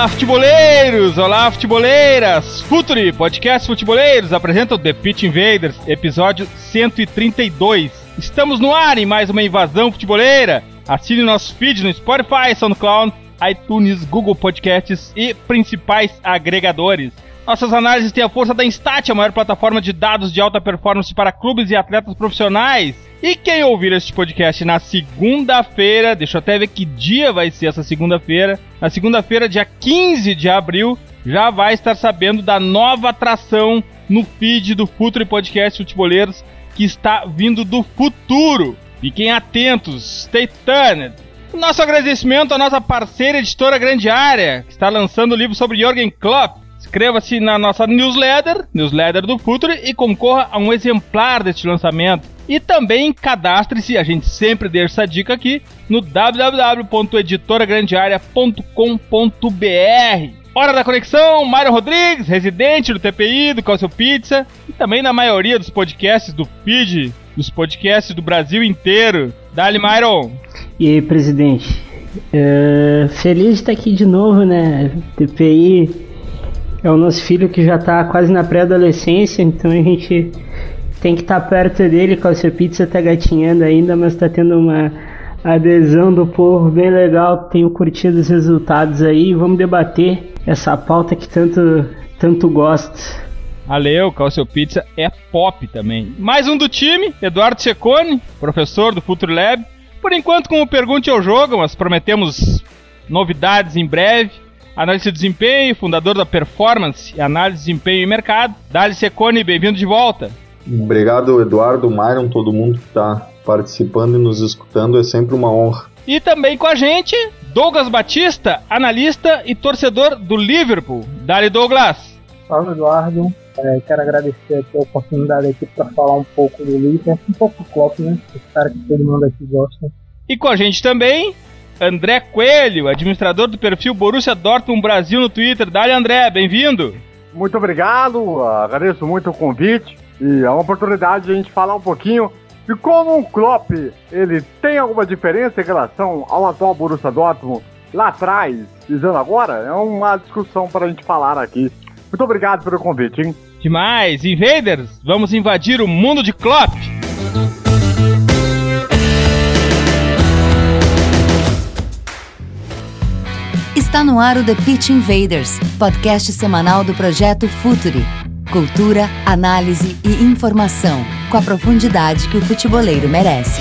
Olá, futeboleiros! Olá, futeboleiras! Futuri, podcast Futeboleiros, apresenta o The Pitch Invaders, episódio 132. Estamos no ar em mais uma invasão futeboleira. Assine nosso feed no Spotify, SoundCloud, iTunes, Google Podcasts e principais agregadores. Nossas análises têm a força da Instat, a maior plataforma de dados de alta performance para clubes e atletas profissionais. E quem ouvir este podcast na segunda-feira, deixa eu até ver que dia vai ser essa segunda-feira. Na segunda-feira, dia 15 de abril, já vai estar sabendo da nova atração no feed do Futuro Podcast Futeboleiros que está vindo do futuro. Fiquem atentos, stay tuned. Nosso agradecimento à nossa parceira editora Grande Área, que está lançando o livro sobre Jürgen Klopp. Inscreva-se na nossa newsletter, newsletter do Futuro, e concorra a um exemplar deste lançamento. E também cadastre-se, a gente sempre deixa essa dica aqui, no www.editoragrandearea.com.br. Hora da conexão, Mário Rodrigues, residente do TPI, do Calcio Pizza, e também na maioria dos podcasts do feed, dos podcasts do Brasil inteiro. Dali, Myron! E aí, presidente? É, feliz de estar aqui de novo, né? TPI é o nosso filho que já está quase na pré-adolescência, então a gente tem que estar tá perto dele. Calcio Pizza tá gatinhando ainda, mas está tendo uma adesão do povo bem legal. Tenho curtido os resultados aí. Vamos debater essa pauta que tanto, tanto gosto. Valeu, Calcio Pizza é pop também. Mais um do time, Eduardo Secone, professor do Futuro Lab. Por enquanto, com o Pergunte ao Jogo, mas prometemos novidades em breve. Análise de desempenho, fundador da Performance e Análise de Desempenho e Mercado. Dali Secone, bem-vindo de volta. Obrigado, Eduardo, Myron, todo mundo que está participando e nos escutando, é sempre uma honra. E também com a gente, Douglas Batista, analista e torcedor do Liverpool. Dali Douglas. Fala, Eduardo. É, quero agradecer aqui a oportunidade aqui para falar um pouco do Liverpool, um pouco do Klopp, né? Esse cara que todo mundo aqui gosta. E com a gente também, André Coelho, administrador do perfil Borussia Dortmund Brasil no Twitter. Dali André, bem-vindo. Muito obrigado, agradeço muito o convite e a oportunidade de a gente falar um pouquinho de como o Klopp ele tem alguma diferença em relação ao atual Borussia Dortmund lá atrás, dizendo agora, é uma discussão para a gente falar aqui. Muito obrigado pelo convite, hein? Demais, Invaders, vamos invadir o mundo de Klopp. Está no ar o The Pitch Invaders, podcast semanal do projeto Futuri. Cultura, análise e informação, com a profundidade que o futeboleiro merece.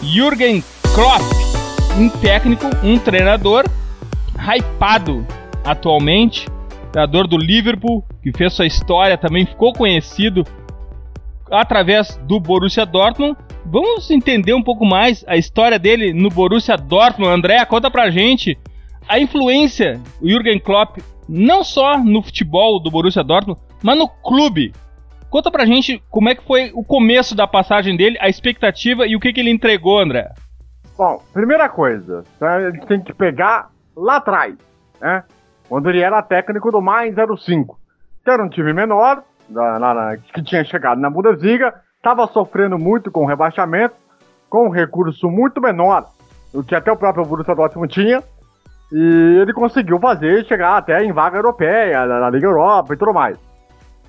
Jürgen Klopp, um técnico, um treinador hypado atualmente, treinador do Liverpool, que fez sua história, também ficou conhecido através do Borussia Dortmund. Vamos entender um pouco mais a história dele no Borussia Dortmund. André, conta pra gente a influência do Jürgen Klopp não só no futebol do Borussia Dortmund, mas no clube. Conta pra gente como é que foi o começo da passagem dele, a expectativa e o que, que ele entregou, André. Bom, primeira coisa, a gente tem que pegar lá atrás, né? Quando ele era técnico do Mainz 05, que era um time menor, da, na, que tinha chegado na Bundesliga, estava sofrendo muito com o rebaixamento, com um recurso muito menor do que até o próprio Borussia Dortmund tinha, e ele conseguiu fazer chegar até em vaga europeia, na Liga Europa e tudo mais.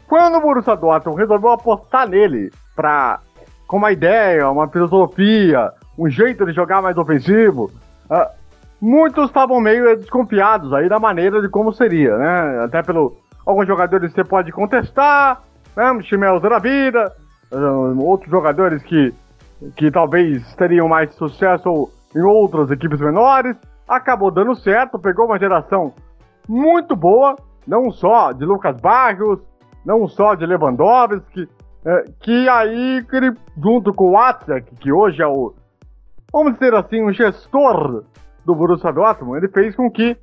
Quando o Borussia Dortmund resolveu apostar nele para com uma ideia, uma filosofia, um jeito de jogar mais ofensivo, uh, muitos estavam meio desconfiados aí da maneira de como seria, né? Até pelo alguns jogadores você pode contestar, né? O Chimel's da vida, outros jogadores que que talvez teriam mais sucesso em outras equipes menores. Acabou dando certo, pegou uma geração muito boa, não só de Lucas Barrios, não só de Lewandowski, é, que aí, junto com o Watzek, que hoje é o, vamos dizer assim, o gestor do Borussia Dortmund, ele fez com que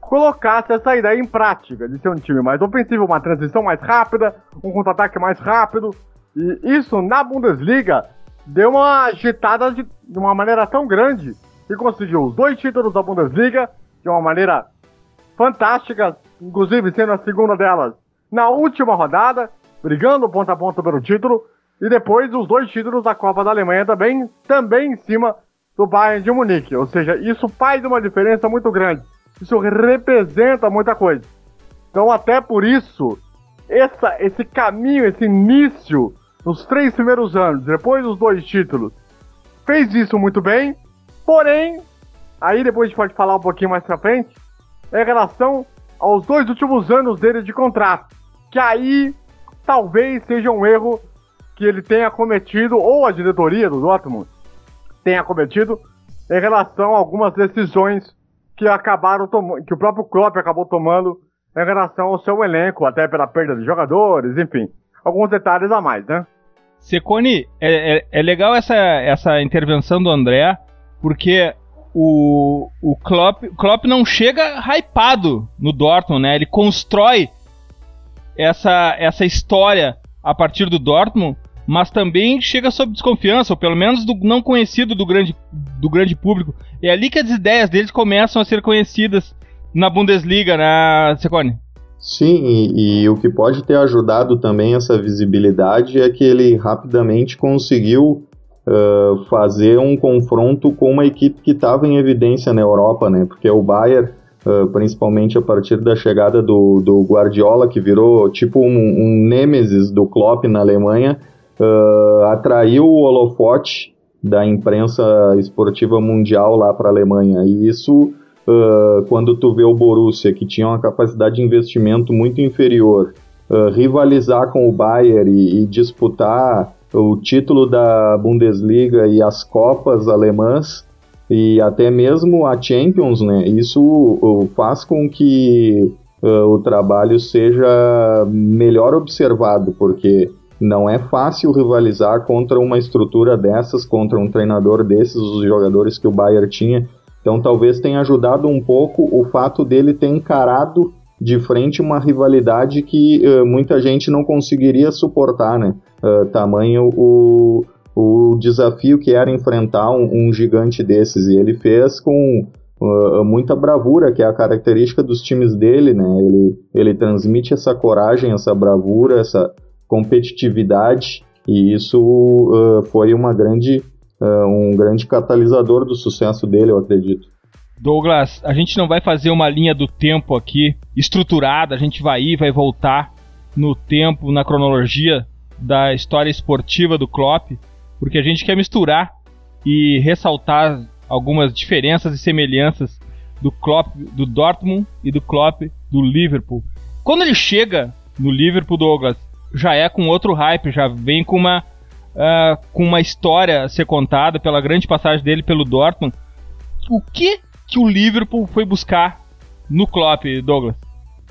colocasse essa ideia em prática, de ser um time mais ofensivo, uma transição mais rápida, um contra-ataque mais rápido, e isso na Bundesliga deu uma agitada de, de uma maneira tão grande que conseguiu os dois títulos da Bundesliga de uma maneira fantástica, inclusive sendo a segunda delas na última rodada, brigando ponta a ponta pelo título, e depois os dois títulos da Copa da Alemanha também, também em cima do Bayern de Munique. Ou seja, isso faz uma diferença muito grande. Isso representa muita coisa. Então, até por isso, essa, esse caminho, esse início, nos três primeiros anos, depois dos dois títulos, fez isso muito bem. Porém, aí depois a gente pode falar um pouquinho mais pra frente, em relação aos dois últimos anos dele de contrato. Que aí talvez seja um erro que ele tenha cometido, ou a diretoria do Dortmund tenha cometido, em relação a algumas decisões que acabaram que o próprio Klopp acabou tomando em relação ao seu elenco, até pela perda de jogadores, enfim. Alguns detalhes a mais, né? Secone, é, é, é legal essa, essa intervenção do André, porque o, o Klopp, Klopp não chega hypado no Dortmund, né? Ele constrói essa, essa história a partir do Dortmund, mas também chega sob desconfiança, ou pelo menos do não conhecido do grande, do grande público. É ali que as ideias deles começam a ser conhecidas na Bundesliga, né, Secone? Sim, e, e, o que pode ter ajudado também essa visibilidade é que ele rapidamente conseguiu uh, fazer um confronto com uma equipe que estava em evidência na Europa, né? Porque o Bayern Uh, principalmente a partir da chegada do, do Guardiola, que virou tipo um, um nêmesis do Klopp na Alemanha, uh, atraiu o holofote da imprensa esportiva mundial lá para a Alemanha. E isso, uh, quando tu vê o Borussia, que tinha uma capacidade de investimento muito inferior, rivalizar com o Bayern e, e disputar o título da Bundesliga e as Copas alemãs, e até mesmo a Champions, né? Isso uh, faz com que uh, o trabalho seja melhor observado, porque não é fácil rivalizar contra uma estrutura dessas, contra um treinador desses, os jogadores que o Bayern tinha. Então talvez tenha ajudado um pouco o fato dele ter encarado de frente uma rivalidade que uh, muita gente não conseguiria suportar, né? Uh, tamanho o, o desafio que era enfrentar um, um gigante desses. E ele fez com uh, muita bravura, que é a característica dos times dele, né? Ele, ele transmite essa coragem, essa bravura, essa competitividade, e isso uh, foi uma grande, uh, um grande catalisador do sucesso dele, eu acredito. Douglas, a gente não vai fazer uma linha do tempo aqui estruturada, a gente vai ir, vai voltar no tempo, na cronologia da história esportiva do Klopp, porque a gente quer misturar e ressaltar algumas diferenças e semelhanças do Klopp do Dortmund e do Klopp do Liverpool. Quando ele chega no Liverpool, Douglas, já é com outro hype, já vem com uma uh, com uma história a ser contada pela grande passagem dele pelo Dortmund. O que que o Liverpool foi buscar no Klopp, Douglas?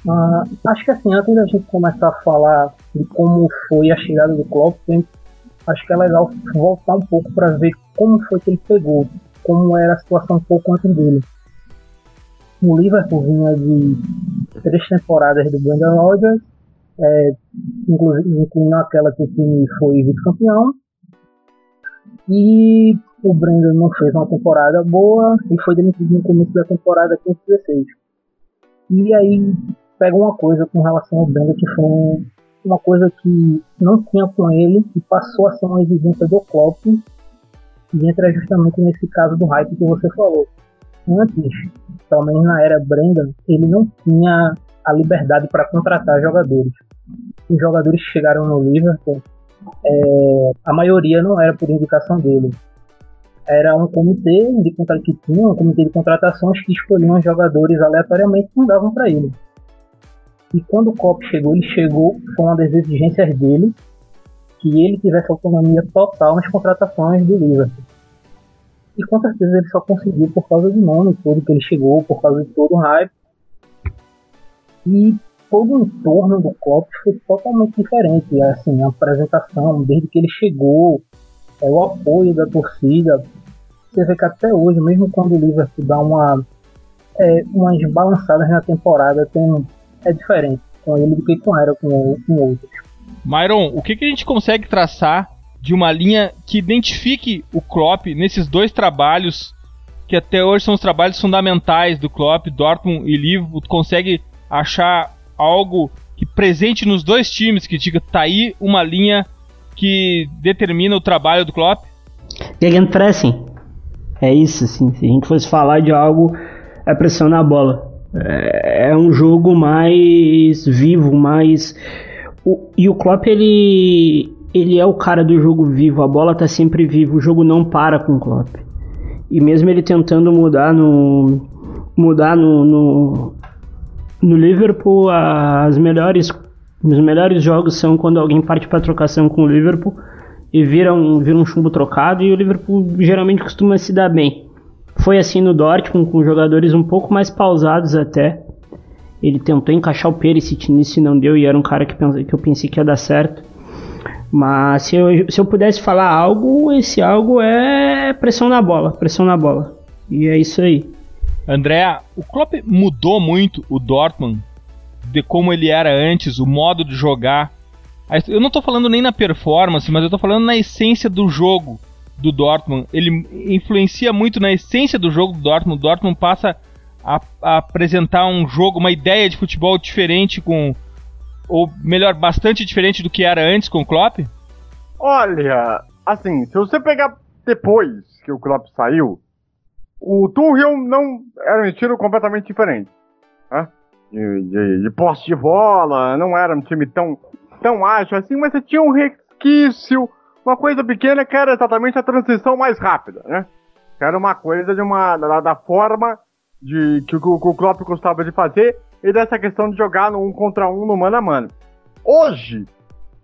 Uh, acho que assim, antes da gente começar a falar de como foi a chegada do Klopp, acho que é legal voltar um pouco para ver como foi que ele pegou, como era a situação um pouco antes dele. O Liverpool vinha de três temporadas do Brendan Rodgers, é, incluindo aquela que o time foi vice-campeão. E o Brendan não fez uma temporada boa e foi demitido no começo da temporada 15-16. E aí pega uma coisa com relação ao Brendan que foi um, uma coisa que não tinha com ele e passou a ser uma exigência do Klopp e entra justamente nesse caso do hype que você falou. Antes, pelo menos na era Brendan, ele não tinha a liberdade para contratar jogadores. Os jogadores que chegaram no Liverpool, é, a maioria não era por indicação dele. Era um comitê de que tinha um comitê de contratações que escolhiam jogadores aleatoriamente e mandavam para ele. E quando o Klopp chegou, ele chegou com uma das exigências dele que ele tivesse autonomia total nas contratações do Liverpool. E com certeza ele só conseguiu por causa do nome todo que ele chegou, por causa de todo o hype. E todo o entorno do Klopp foi totalmente diferente. Assim, a apresentação, desde que ele chegou, é, o apoio da torcida. Você vê que até hoje, mesmo quando o Liverpool dá uma, é, umas balançadas na temporada, tem, é diferente com ele do que com era com, com outros. Myron, o que, que a gente consegue traçar de uma linha que identifique o Klopp nesses dois trabalhos que até hoje são os trabalhos fundamentais do Klopp, Dortmund e Liverpool, consegue achar algo que presente nos dois times que diga tá aí uma linha que determina o trabalho do Klopp? Gegenpressing. É isso, assim. Se a gente fosse falar de algo, é pressionar a bola. É, é um jogo mais vivo, mais. O, e o Klopp, ele, ele é o cara do jogo vivo. A bola tá sempre viva. O jogo não para com o Klopp. E mesmo ele tentando mudar no. Mudar no, no, no Liverpool, as melhores, os melhores jogos são quando alguém parte para trocação com o Liverpool e vira um, vira um chumbo trocado e o Liverpool geralmente costuma se dar bem. Foi assim no Dortmund com jogadores um pouco mais pausados até. Ele tentou encaixar o Perisic nisso e não deu e era um cara que, que eu pensei que ia dar certo. Mas se eu, se eu pudesse falar algo, esse algo é pressão na bola, pressão na bola. E é isso aí. André, o Klopp mudou muito o Dortmund de como ele era antes, o modo de jogar. Eu não estou falando nem na performance, mas eu estou falando na essência do jogo do Dortmund. Ele influencia muito na essência do jogo do Dortmund. O Dortmund passa a, a apresentar um jogo, uma ideia de futebol diferente com ou melhor, bastante diferente do que era antes com o Klopp? Olha, assim, se você pegar depois que o Klopp saiu, o Tuchel não era um estilo completamente diferente. Né? De, de, de posse de bola, não era um time tão, tão ágil assim, mas você tinha um resquício, uma coisa pequena que era exatamente a transição mais rápida, né? Que era uma coisa de uma, da, da forma de que o, que o Klopp gostava de fazer e dessa questão de jogar no um contra um no mano a mano. Hoje,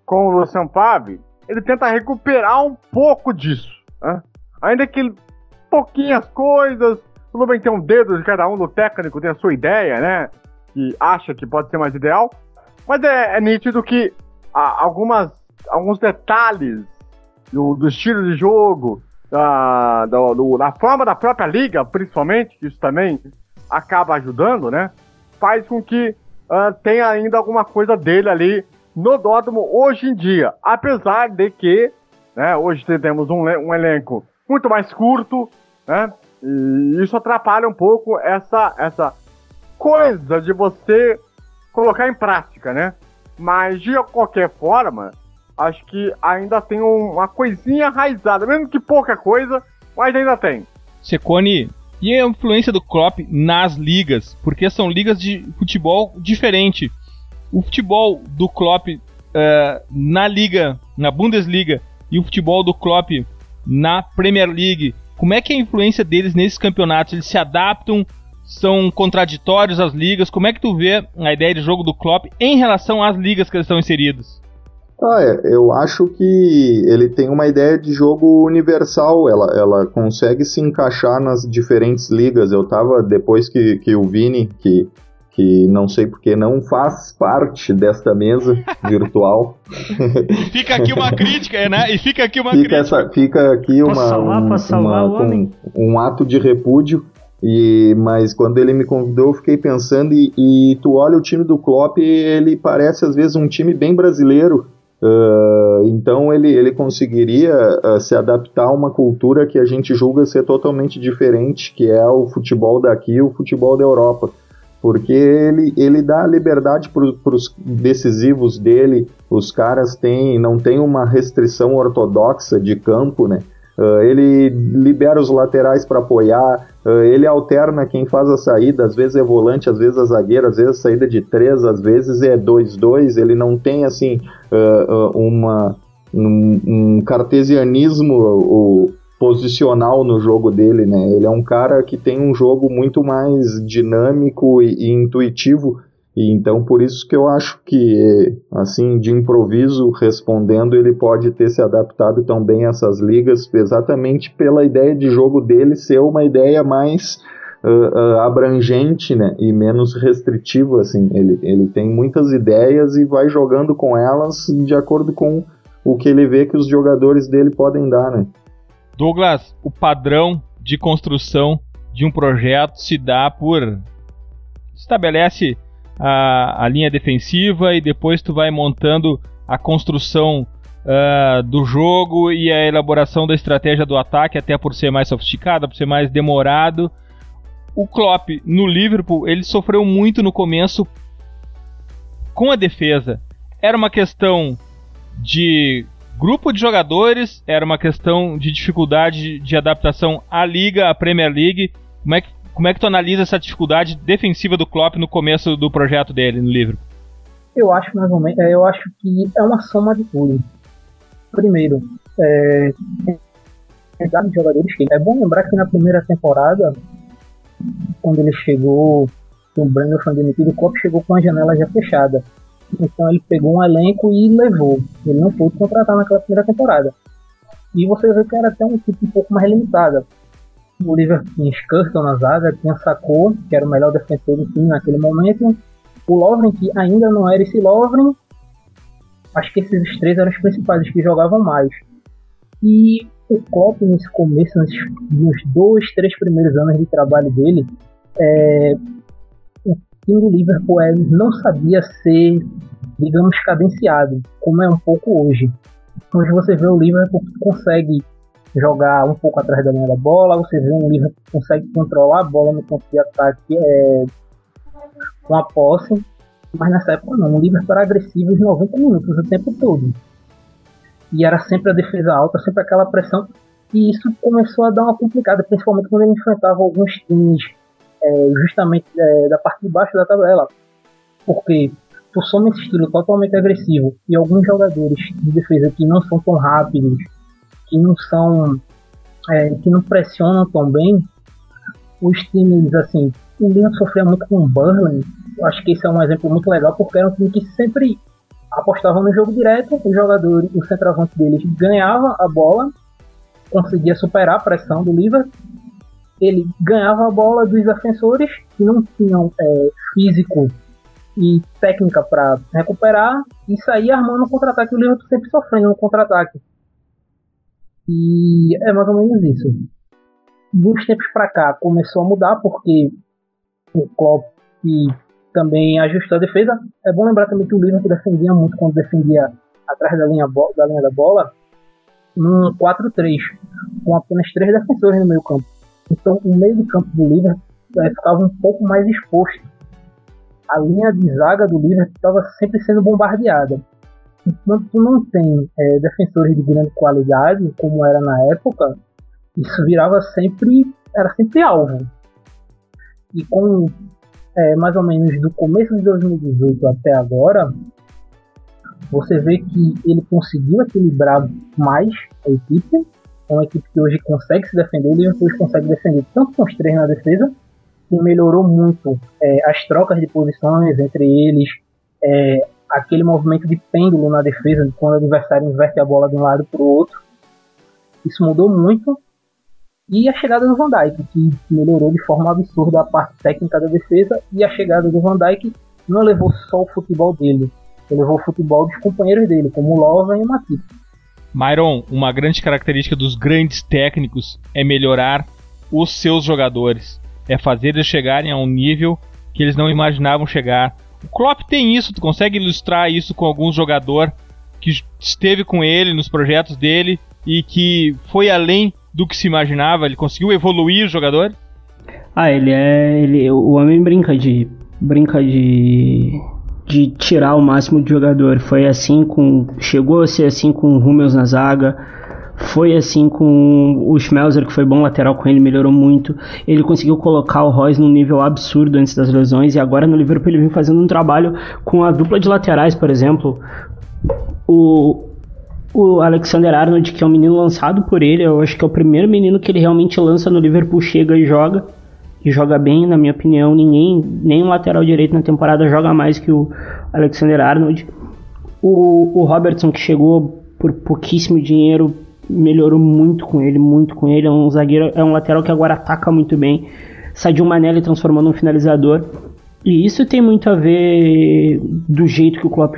com o Lucian Favre, ele tenta recuperar um pouco disso. Né? Ainda que pouquinhas coisas. Tudo bem tem um dedo de cada um do técnico, tem a sua ideia, né? Que acha que pode ser mais ideal. Mas é, é nítido que algumas, alguns detalhes do, do, estilo de jogo, da, do, do, da forma da própria liga, principalmente, que isso também acaba ajudando, né? Faz com que uh, tenha ainda alguma coisa dele ali no Dortmund hoje em dia. Apesar de que né, hoje temos um, um elenco muito mais curto, né? E isso atrapalha um pouco essa, essa coisa de você colocar em prática, né? Mas de qualquer forma, acho que ainda tem uma coisinha raizada, mesmo que pouca coisa, mas ainda tem. Secone, e a influência do Klopp nas ligas? Porque são ligas de futebol diferente. O futebol do Klopp uh, na liga, na Bundesliga, e o futebol do Klopp na Premier League. Como é que é a influência deles nesses campeonatos? Eles se adaptam? São contraditórios às ligas? Como é que tu vê a ideia de jogo do Klopp em relação às ligas que eles estão inseridos? Ah, é, eu acho que ele tem uma ideia de jogo universal, ela, ela consegue se encaixar nas diferentes ligas. Eu tava, depois que, que o Vini, que que não sei porque não faz parte desta mesa virtual. fica aqui uma crítica, né? E fica aqui uma fica crítica. Essa, fica aqui uma, salvar, um, uma, um, um, ato de repúdio. E, mas quando ele me convidou, eu fiquei pensando e, e tu olha o time do Klopp, ele parece às vezes um time bem brasileiro. Uh, então ele, ele conseguiria uh, se adaptar a uma cultura que a gente julga ser totalmente diferente, que é o futebol daqui e o futebol da Europa porque ele, ele dá liberdade para os decisivos dele, os caras têm, não tem uma restrição ortodoxa de campo, né? Uh, ele libera os laterais para apoiar, uh, ele alterna quem faz a saída, às vezes é volante, às vezes é zagueiro, às vezes saída de três, às vezes é 2-2, ele não tem assim uh, uma, um, um cartesianismo posicional no jogo dele, né? Ele é um cara que tem um jogo muito mais dinâmico e, e intuitivo, e então por isso que eu acho que, assim, de improviso, respondendo, ele pode ter se adaptado tão bem a essas ligas, exatamente pela ideia de jogo dele ser uma ideia mais uh, uh, abrangente né, e menos restritivo. Assim. Ele, ele tem muitas ideias e vai jogando com elas de acordo com o que ele vê que os jogadores dele podem dar. Né? Douglas, o padrão de construção de um projeto se dá por. estabelece a, a linha defensiva e depois tu vai montando a construção uh, do jogo e a elaboração da estratégia do ataque, até por ser mais sofisticada, por ser mais demorado. O Klopp no Liverpool ele sofreu muito no começo com a defesa. Era uma questão de grupo de jogadores, era uma questão de dificuldade de adaptação à liga, à Premier League. Como é que, como é que tu analisa essa dificuldade defensiva do Klopp no começo do projeto dele no livro? Eu acho mais ou menos, é, eu acho que é uma soma de tudo. Primeiro, é, de jogadores que é bom lembrar que na primeira temporada, quando ele chegou, o Brandon foi demitido, o Klopp chegou com a janela já fechada. Então ele pegou um elenco e levou. Ele não pôde contratar naquela primeira temporada. E você vê que era até um equipe um pouco mais limitada. O Liverpool tinha Skurton na zaga, tinha Sacou, que era o melhor defensor do time naquele momento. O Lovren, que ainda não era esse Lovren. Acho que esses três eram os principais, os que jogavam mais. E o Klopp, nesse começo, nos dois, três primeiros anos de trabalho dele, é, time do Liverpool não sabia ser, digamos, cadenciado, como é um pouco hoje. Hoje você vê o Liverpool que consegue jogar um pouco atrás da linha da bola, você vê um Liverpool que consegue controlar a bola no campo de ataque é, com a posse, mas nessa época não, o Liverpool era agressivo os 90 minutos, o tempo todo. E era sempre a defesa alta, sempre aquela pressão, e isso começou a dar uma complicada, principalmente quando ele enfrentava alguns times é, justamente é, da parte de baixo da tabela. Porque tu soma esse estilo totalmente agressivo e alguns jogadores de defesa que não são tão rápidos, que não são. É, que não pressionam tão bem, os times, assim, o Liverpool sofria muito com o Burnley. Eu acho que esse é um exemplo muito legal, porque era um time que sempre apostava no jogo direto, o jogador, o centroavante deles ganhava a bola, conseguia superar a pressão do Liverpool ele ganhava a bola dos defensores que não tinham é, físico e técnica para recuperar e sair armando um contra-ataque. O Liverpool sempre sofrendo no contra-ataque. E é mais ou menos isso. Dos tempos para cá começou a mudar porque o Klopp também ajustou a defesa. É bom lembrar também que o Liverpool defendia muito quando defendia atrás da linha, da linha da bola num 4-3 com apenas três defensores no meio campo. Então o meio de campo do Liverpool é, ficava um pouco mais exposto. A linha de zaga do Liverpool estava sempre sendo bombardeada. Enquanto tu não tem é, defensores de grande qualidade, como era na época, isso virava sempre, era sempre alvo. E com é, mais ou menos do começo de 2018 até agora, você vê que ele conseguiu equilibrar mais a equipe, é uma equipe que hoje consegue se defender, o Liverpool consegue defender tanto com os três na defesa, que melhorou muito é, as trocas de posições entre eles, é, aquele movimento de pêndulo na defesa, quando o adversário inverte a bola de um lado para o outro. Isso mudou muito. E a chegada do Van Dijk, que melhorou de forma absurda a parte técnica da defesa, e a chegada do Van Dijk não levou só o futebol dele, ele levou o futebol dos companheiros dele, como o Lova e o Matip. Myron, uma grande característica dos grandes técnicos é melhorar os seus jogadores. É fazer eles chegarem a um nível que eles não imaginavam chegar. O Klopp tem isso, tu consegue ilustrar isso com algum jogador que esteve com ele nos projetos dele e que foi além do que se imaginava, ele conseguiu evoluir o jogador? Ah, ele é. Ele, o homem brinca de. brinca de de tirar o máximo de jogador. Foi assim com. Chegou a ser assim com o Hummels na zaga. Foi assim com o Schmelzer, que foi bom lateral com ele, melhorou muito. Ele conseguiu colocar o Royce num nível absurdo antes das lesões. E agora no Liverpool ele vem fazendo um trabalho com a dupla de laterais, por exemplo. O, o Alexander Arnold, que é um menino lançado por ele, eu acho que é o primeiro menino que ele realmente lança no Liverpool, chega e joga que joga bem, na minha opinião. Ninguém, nem o lateral direito na temporada joga mais que o Alexander Arnold. O, o Robertson, que chegou por pouquíssimo dinheiro, melhorou muito com ele, muito com ele. É um zagueiro, é um lateral que agora ataca muito bem. Sadio Mané ele transformou num finalizador. E isso tem muito a ver do jeito que o Klopp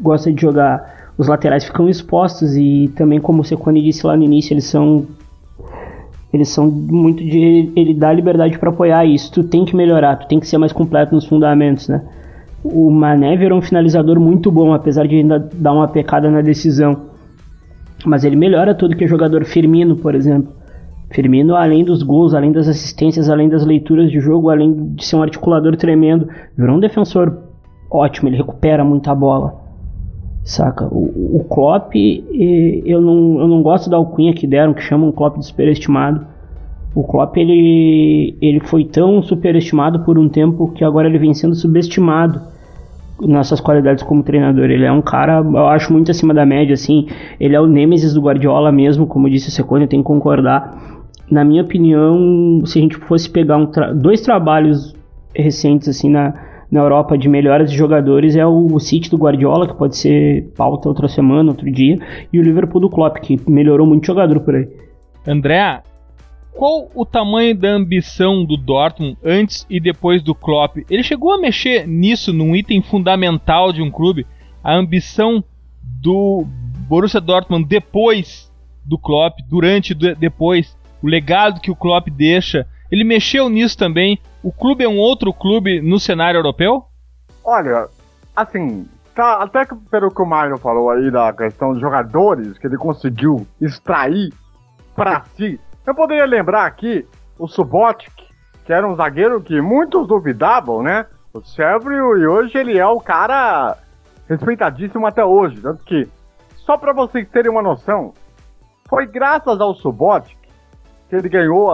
gosta de jogar. Os laterais ficam expostos e também, como o Secone disse lá no início, eles são eles são muito de ele dá liberdade para apoiar isso. Tu tem que melhorar, tu tem que ser mais completo nos fundamentos, né? O Mané virou um finalizador muito bom, apesar de ainda dar uma pecada na decisão. Mas ele melhora tudo que é jogador Firmino, por exemplo. Firmino, além dos gols, além das assistências, além das leituras de jogo, além de ser um articulador tremendo, virou um defensor ótimo, ele recupera muita bola. Saca? O, o Klopp, eu não, eu não gosto da alcunha que deram, que chamam o Klopp de superestimado. O Klopp, ele, ele foi tão superestimado por um tempo que agora ele vem sendo subestimado nessas qualidades como treinador. Ele é um cara, eu acho, muito acima da média, assim. Ele é o nêmesis do Guardiola mesmo, como disse o Secone, eu tenho que concordar na minha opinião, se a gente fosse pegar um tra dois trabalhos recentes assim na, na Europa de melhoras de jogadores é o, o City do Guardiola, que pode ser pauta outra semana, outro dia, e o Liverpool do Klopp, que melhorou muito jogador por aí. André, qual o tamanho da ambição do Dortmund antes e depois do Klopp? Ele chegou a mexer nisso num item fundamental de um clube, a ambição do Borussia Dortmund depois do Klopp, durante depois o legado que o Klopp deixa, ele mexeu nisso também. O clube é um outro clube no cenário europeu? Olha, assim, tá, até que pelo que o Mário falou aí da questão dos jogadores que ele conseguiu extrair para si, eu poderia lembrar aqui o Subotic, que era um zagueiro que muitos duvidavam, né? O Sérvio, e hoje ele é o cara respeitadíssimo até hoje. Tanto que, só para vocês terem uma noção, foi graças ao Subotic que ele ganhou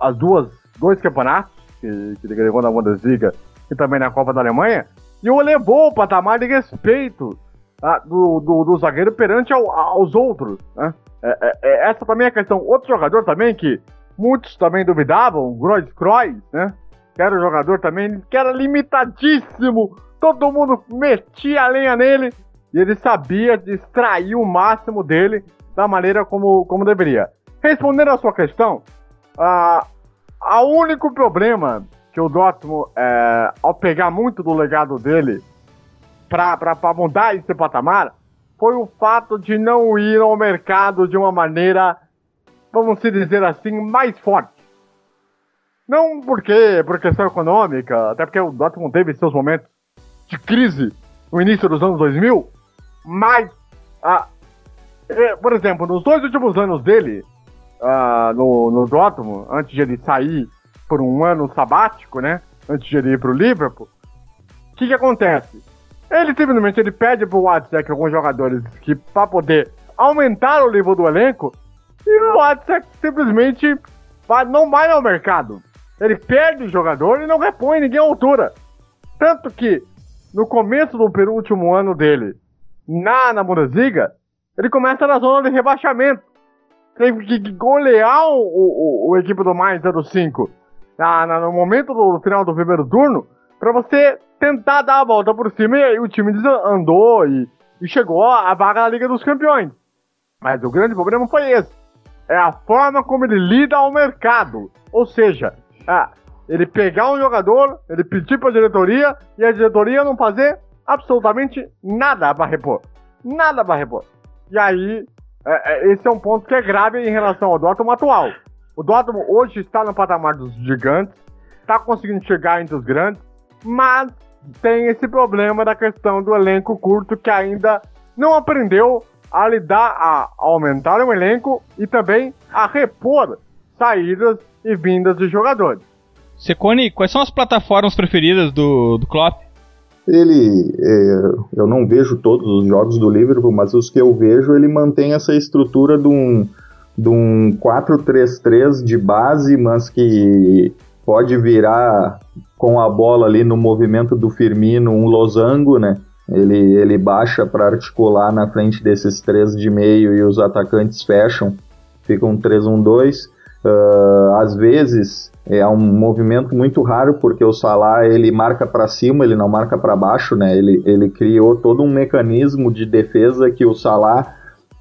as duas dois campeonatos, que, que ele ganhou na Bundesliga e também na Copa da Alemanha, e o elevou o patamar de respeito ah, do, do, do, zagueiro perante ao, aos outros. Né? É, é, é, essa também é a questão. Outro jogador também que muitos também duvidavam, o Kroos, né? que era um jogador também que era limitadíssimo, todo mundo metia a lenha nele, e ele sabia extrair o máximo dele da maneira como, como deveria. Respondendo a sua questão, o único problema que o Dortmund, é, ao pegar muito do legado dele para mudar esse patamar, foi o fato de não ir ao mercado de uma maneira, vamos dizer assim, mais forte. Não porque por questão econômica, até porque o Dortmund teve seus momentos de crise no início dos anos 2000, mas, ah, é, por exemplo, nos dois últimos anos dele, uh, no, no Dortmund, antes de ele sair por um ano sabático, né? Antes de ele ir pro Liverpool. O que que acontece? Ele simplesmente ele pede pro WhatsApp alguns jogadores que para poder aumentar o nível do elenco e o WhatsApp simplesmente vai, não vai ao mercado. Ele perde o jogador e não repõe ninguém à altura. Tanto que no começo do penúltimo ano dele na, na Bundesliga, ele começa na zona de rebaixamento teve que golear o, o, o equipe do Mais 05 na, na, no momento do final do primeiro turno para você tentar dar a volta por cima e o time andou e, e chegou à vaga na Liga dos Campeões. Mas o grande problema foi esse. É a forma como ele lida ao mercado. Ou seja, é, ele pegar um jogador, ele pedir para a diretoria e a diretoria não fazer absolutamente nada para repor. Nada para repor. E aí é, é, esse é um ponto que é grave em relação ao Dortmund atual. O Dortmund hoje está no patamar dos gigantes, está conseguindo chegar entre os grandes, mas tem esse problema da questão do elenco curto que ainda não aprendeu a lidar, a aumentar o elenco e também a repor saídas e vindas de jogadores. Secone, quais são as plataformas preferidas do, do Klopp? Ele é, eu não vejo todos os jogos do Liverpool, mas os que eu vejo ele mantém essa estrutura de um, de um 4-3-3 de base, mas que pode virar com a bola ali no movimento do Firmino um losango, né? Ele, ele baixa para articular na frente desses três de meio e os atacantes fecham, fica um 3-1-2. Uh, às vezes é um movimento muito raro porque o Salah ele marca para cima, ele não marca para baixo, né? Ele, ele criou todo um mecanismo de defesa que o Salah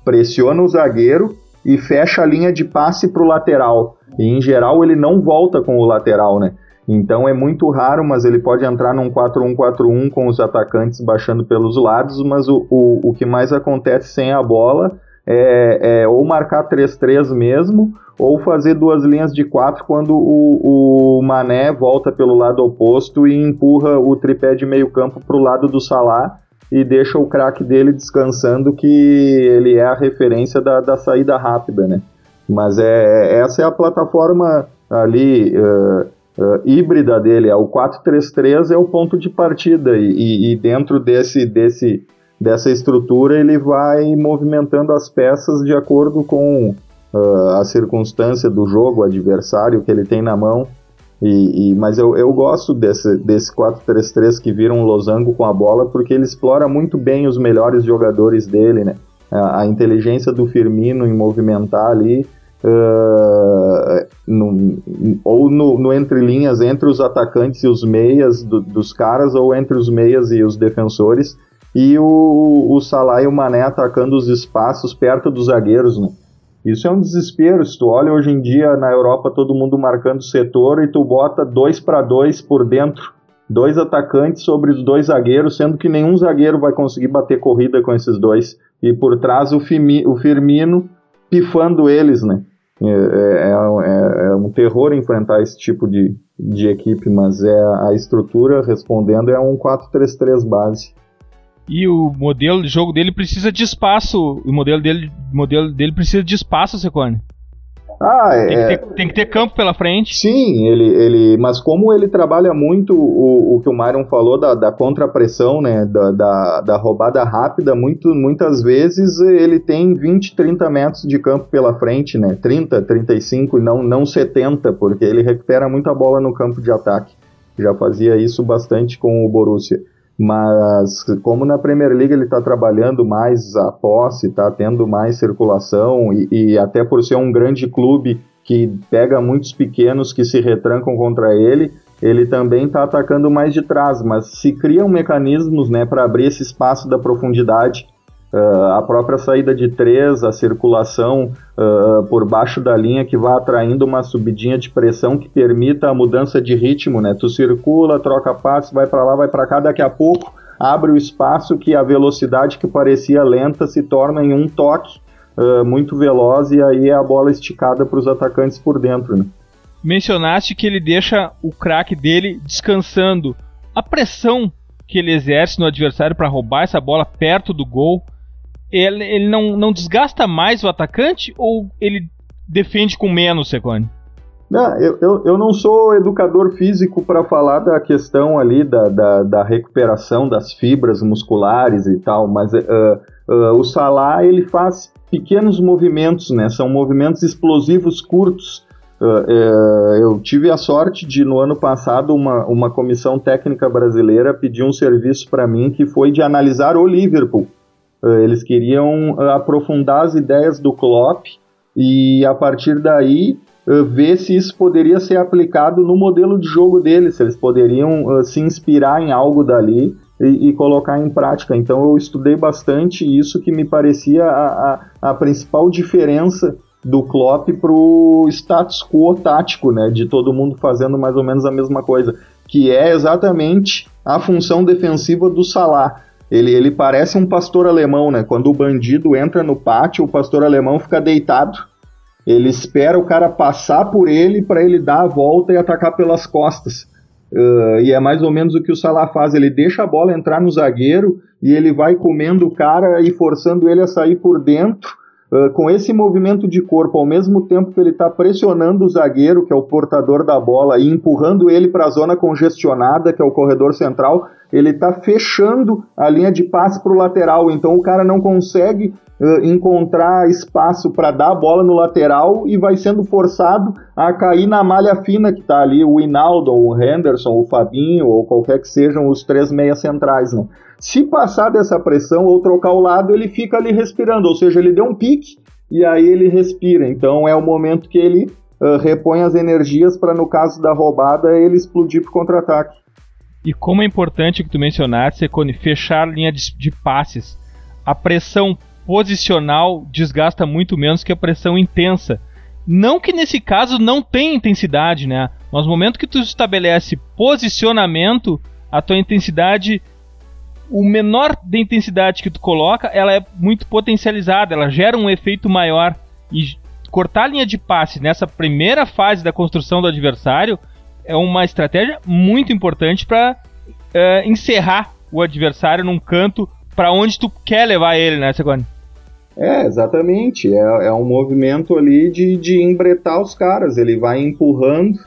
pressiona o zagueiro e fecha a linha de passe para o lateral. E em geral ele não volta com o lateral, né? Então é muito raro, mas ele pode entrar num 4-1-4-1 com os atacantes baixando pelos lados, mas o, o, o que mais acontece sem a bola é, é ou marcar 3-3 mesmo, ou fazer duas linhas de quatro quando o, o Mané volta pelo lado oposto e empurra o tripé de meio campo para o lado do Salah e deixa o craque dele descansando que ele é a referência da, da saída rápida, né? Mas é, essa é a plataforma ali uh, uh, híbrida dele, é o 4-3-3 é o ponto de partida e, e, dentro desse, desse, dessa estrutura ele vai movimentando as peças de acordo com uh, a circunstância do jogo, o adversário que ele tem na mão. E, e, mas eu, eu gosto desse, desse 4-3-3 que vira um losango com a bola, porque ele explora muito bem os melhores jogadores dele, né? A, a inteligência do Firmino em movimentar ali, uh, no, ou no, no entre linhas, entre os atacantes e os meias do, dos caras, ou entre os meias e os defensores, e o, o Salah e o Mané atacando os espaços perto dos zagueiros, né? Isso é um desespero. Se tu olha hoje em dia na Europa todo mundo marcando setor e tu bota dois para dois por dentro, dois atacantes sobre os dois zagueiros, sendo que nenhum zagueiro vai conseguir bater corrida com esses dois. E por trás o, Fimi, o Firmino pifando eles, né? É, é, é, é, um terror enfrentar esse tipo de, de equipe, mas é a estrutura respondendo é um 4-3-3 base e o modelo de jogo dele precisa de espaço. O modelo dele, modelo dele precisa de espaço, Secone. Ah, é. Tem que, ter, tem que, ter, campo pela frente. Sim, ele, ele. Mas como ele trabalha muito o, o que o Myron falou da, da contrapressão, né? Da, da, da, roubada rápida, muito, muitas vezes ele tem 20, 30 metros de campo pela frente, né? 30, 35 e não, não 70, porque ele recupera muita bola no campo de ataque. Já fazia isso bastante com o Borussia. Mas como na Premier League ele está trabalhando mais a posse, está tendo mais circulação e, e, até por ser um grande clube que pega muitos pequenos que se retrancam contra ele, ele também está atacando mais de trás. Mas se criam mecanismos né, para abrir esse espaço da profundidade Uh, a própria saída de três, a circulação uh, por baixo da linha que vai atraindo uma subidinha de pressão que permita a mudança de ritmo, né? Tu circula, troca passos, vai para lá, vai para cá, daqui a pouco abre o espaço que a velocidade que parecia lenta se torna em um toque uh, muito veloz e aí é a bola esticada para os atacantes por dentro, né? Mencionaste que ele deixa o craque dele descansando. A pressão que ele exerce no adversário para roubar essa bola perto do gol ele, ele não, não desgasta mais o atacante ou ele defende com menos, Secone? Não, eu, eu, eu, não sou educador físico para falar da questão ali da, da, da, recuperação das fibras musculares e tal, mas uh, uh, o Salah ele faz pequenos movimentos, né? São movimentos explosivos curtos. Uh, eu tive a sorte de no ano passado uma, uma comissão técnica brasileira pedir um serviço para mim que foi de analisar o Liverpool eles queriam eh, aprofundar as ideias do Klopp e a partir daí eh, ver se isso poderia ser aplicado no modelo de jogo deles, se eles poderiam se inspirar em algo dali e, e, colocar em prática. Então eu estudei bastante isso que me parecia a, a, a principal diferença do Klopp para o status quo tático, né, de todo mundo fazendo mais ou menos a mesma coisa, que é exatamente a função defensiva do Salah. Ele, ele parece um pastor alemão, né? Quando o bandido entra no pátio, o pastor alemão fica deitado. Ele espera o cara passar por ele para ele dar a volta e atacar pelas costas. Uh, e é mais ou menos o que o Salah faz. Ele deixa a bola entrar no zagueiro e ele vai comendo o cara e forçando ele a sair por dentro. Uh, com esse movimento de corpo, ao mesmo tempo que ele está pressionando o zagueiro, que é o portador da bola, e empurrando ele para a zona congestionada, que é o corredor central, ele está fechando a linha de passe para o lateral, então o cara não consegue encontrar espaço para dar a bola no lateral e vai sendo forçado a cair na malha fina que está ali, o Hinaldo, o Henderson, o Fabinho, ou qualquer que sejam os três meias centrais. Né? Se passar dessa pressão ou trocar o lado, ele fica ali respirando, ou seja, ele deu um pique e aí ele respira. Então é o momento que ele uh, repõe as energias para, no caso da roubada, ele explodir para contra-ataque. E como é importante que tu mencionaste, Secone, fechar linha de, de passes. A pressão posicional desgasta muito menos que a pressão intensa. Não que nesse caso não tenha intensidade, né? Mas no momento que tu estabelece posicionamento, a tua intensidade, o menor de intensidade que tu coloca, ela é muito potencializada, ela gera um efeito maior. E cortar a linha de passe nessa primeira fase da construção do adversário é uma estratégia muito importante para eh, encerrar o adversário num canto para onde tu quer levar ele, né, Segoni? É, exatamente. É, é um movimento ali de, de embretar os caras. Ele vai empurrando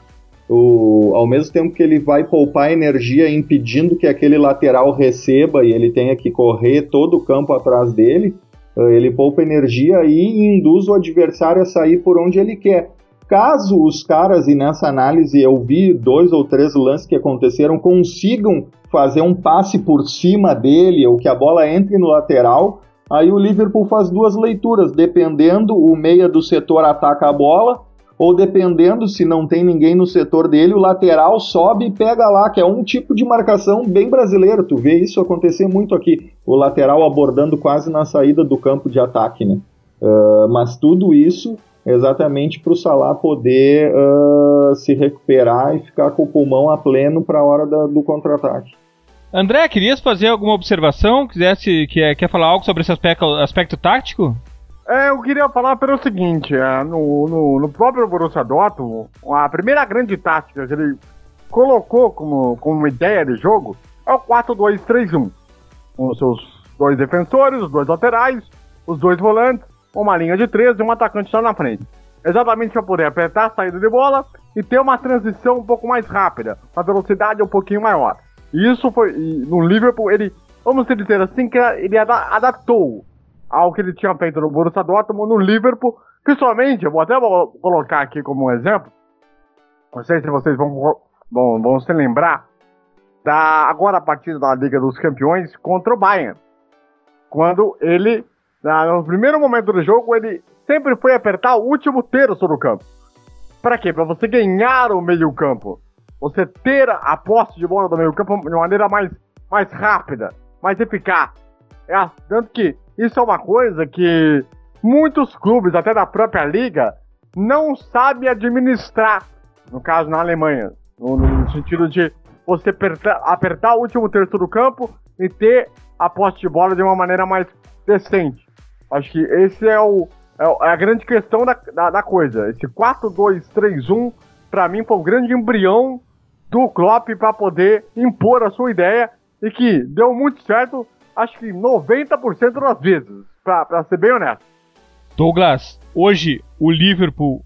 o, ao mesmo tempo que ele vai poupar energia impedindo que aquele lateral receba e ele tenha que correr todo o campo atrás dele, eh, ele poupa energia e induz o adversário a sair por onde ele quer. Caso os caras, e nessa análise eu vi dois ou três lances que aconteceram, consigam fazer um passe por cima dele ou que a bola entre no lateral, aí o Liverpool faz duas leituras, dependendo o meia do setor ataca a bola ou dependendo se não tem ninguém no setor dele, o lateral sobe e pega lá, que é um tipo de marcação bem brasileiro. Tu vê isso acontecer muito aqui, o lateral abordando quase na saída do campo de ataque, né? Uh, mas tudo isso exatamente para o Salah poder uh, se recuperar e ficar com o pulmão a pleno para a hora da, do contra-ataque. André, querias fazer alguma observação? Quisesse, quer, quer falar algo sobre esse aspecto, aspecto tático? É, eu queria falar pelo seguinte, é, no, no, no, próprio Borussia Dortmund, a primeira grande tática que ele colocou como, como ideia de jogo é o 4-2-3-1, com os seus dois defensores, os dois laterais, os dois volantes, uma linha de três e um atacante só na frente. Exatamente para poder apertar a saída de bola e ter uma transição um pouco mais rápida, uma velocidade um pouquinho maior. E isso foi, no Liverpool, ele, vamos dizer assim, que ele adaptou ao que ele tinha feito no Borussia Dortmund, no Liverpool, principalmente, eu vou até colocar aqui como um exemplo, não sei se vocês vão, vão, vão se lembrar, da agora a partida da Liga dos Campeões contra o Bayern, quando ele, no primeiro momento do jogo, ele sempre foi apertar o último terço do campo. Para quê? Para você ganhar o meio campo. Você ter a posse de bola do meio campo de maneira mais, mais rápida, mais eficaz. É, tanto que isso é uma coisa que muitos clubes, até da própria liga, não sabem administrar. No caso, na Alemanha. No, no sentido de você apertar, apertar, o último terço do campo e ter a posse de bola de uma maneira mais decente. Acho que esse é, o, é, a grande questão da, da, da coisa. Esse 4-2-3-1, para mim, foi um grande embrião do Klopp para poder impor a sua ideia e que deu muito certo acho que 90% das vezes, pra, pra ser bem honesto. Douglas, hoje o Liverpool,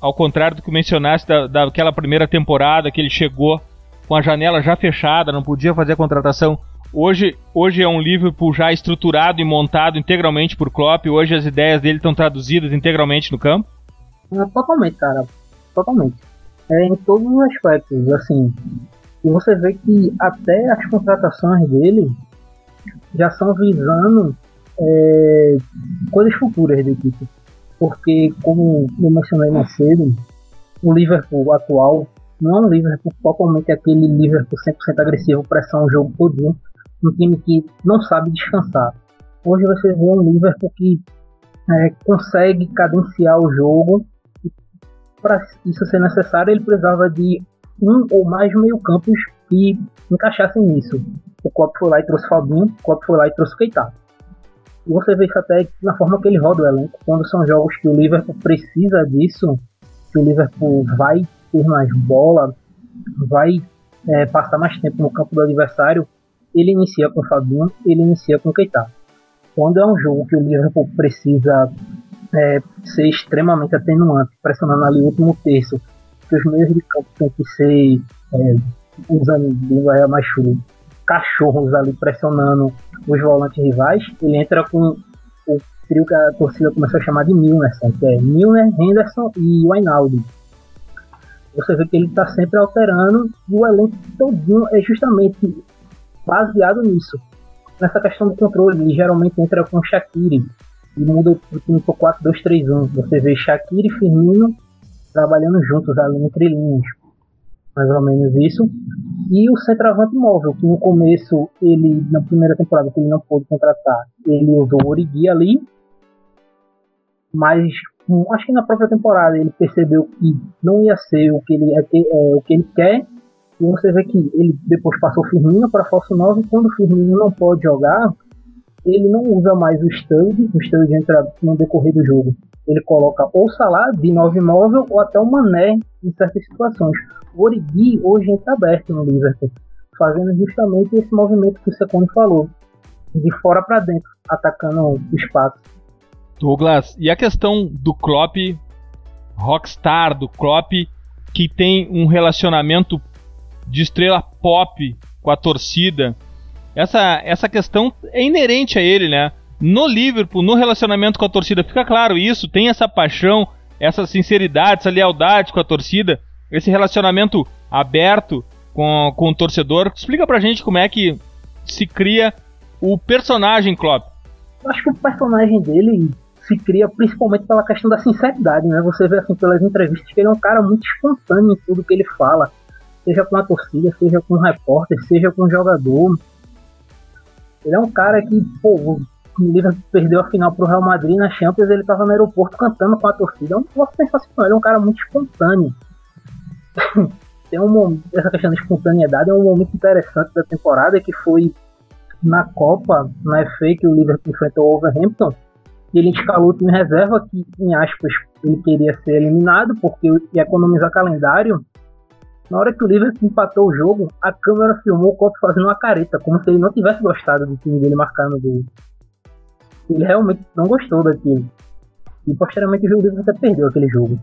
ao contrário do que mencionaste da, daquela primeira temporada que ele chegou com a janela já fechada, não podia fazer a contratação. Hoje, hoje é um Liverpool já estruturado e montado integralmente por Klopp. Hoje as ideias dele estão traduzidas integralmente no campo. É, totalmente, cara. Totalmente. É, em todos os aspectos, assim. E você vê que até as contratações dele já são visando é, coisas futuras da equipe. Porque, como eu mencionei mais cedo, o Liverpool atual não é um Liverpool totalmente aquele Liverpool 100% agressivo, pressão o jogo todinho, um time que não sabe descansar. Hoje você vê um Liverpool que é, consegue cadenciar o jogo para isso ser necessário ele precisava de um ou mais meio-campos que encaixassem nisso. O Klopp foi lá e trouxe Fabinho, o Klopp foi lá e trouxe Keita. Você vê isso até na forma que ele roda o elenco. Quando são jogos que o Liverpool precisa disso, que o Liverpool vai ter mais bola, vai é, passar mais tempo no campo do adversário, ele inicia com Fabinho, ele inicia com Keita. Quando é um jogo que o Liverpool precisa é, ser extremamente atenuante, pressionando ali o último terço, que os meios de campo têm que ser, é, usando linguagem mais chulo, cachorros ali pressionando os volantes rivais, ele entra com o trio que a torcida começou a chamar de Milner, que é Milner, Henderson e Wijnaldum. Você vê que ele está sempre alterando e o elenco todinho é justamente baseado nisso. Nessa questão do controle, ele geralmente entra com Shaqiri e muda o time para 4-2-3-1. Você vê Shaqiri e Firmino trabalhando juntos ali entre linhas mais ou menos isso. E o centroavante móvel, que no começo, ele, na primeira temporada, que ele não pôde contratar, ele usou o Origi ali, mas acho que na própria temporada ele percebeu que não ia ser o que ele, é, é, o que ele quer. E você vê que ele depois passou o Firmino para falso 9. Quando o Firmino não pode jogar, ele não usa mais o Sturridge. O Sturridge entra no decorrer do jogo. Ele coloca ou Salah de 9 móvel ou até o Mané em certas situações. O Origi hoje entra aberto no Liverpool, fazendo justamente esse movimento que o Secone falou, de fora para dentro, atacando o espaço. Douglas, e a questão do Klopp rockstar, do Klopp que tem um relacionamento de estrela pop com a torcida. Essa, essa questão é inerente a ele, né? No Liverpool, no relacionamento com a torcida, fica claro isso, tem essa paixão, essa sinceridade, essa lealdade com a torcida, esse relacionamento aberto com, com o torcedor. Explica pra gente como é que se cria o personagem Klopp. Eu acho que o personagem dele se cria principalmente pela questão da sinceridade, né? Você vê assim pelas entrevistas que ele é um cara muito espontâneo em tudo que ele fala, seja com a torcida, seja com o repórter, seja com o jogador. Ele é um cara que, pô, o Liverpool perdeu a final pro Real Madrid na Champions, ele tava no aeroporto cantando com a torcida. É um negócio sensacional, ele é um cara muito espontâneo. Tem um essa questão da espontaneidade é um momento interessante da temporada que foi na Copa, na FA que o Liverpool enfrentou o Wolverhampton e ele escalou o time reserva que, em aspas, ele queria ser eliminado porque ia economizar calendário. Na hora que o Liverpool empatou o jogo, a câmera filmou o Copo fazendo uma careta, como se ele não tivesse gostado do time dele marcando gol. Ele realmente não gostou daquilo. E posteriormente o Liverpool até perdeu aquele jogo.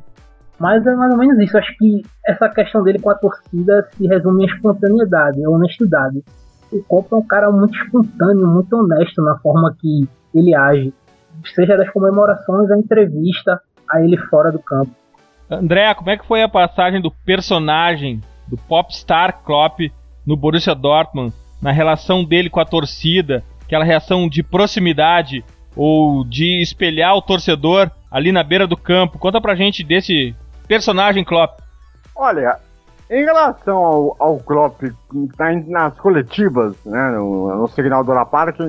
Mas é mais ou menos isso. Acho que essa questão dele com a torcida se resume em espontaneidade, honestidade. O Copa é um cara muito espontâneo, muito honesto na forma que ele age seja das comemorações, a entrevista a ele fora do campo. André, como é que foi a passagem do personagem do popstar Klopp no Borussia Dortmund, na relação dele com a torcida, aquela reação de proximidade ou de espelhar o torcedor ali na beira do campo? Conta pra gente desse personagem Klopp. Olha, em relação ao, ao Klopp nas coletivas, né, no, no Signal do Park,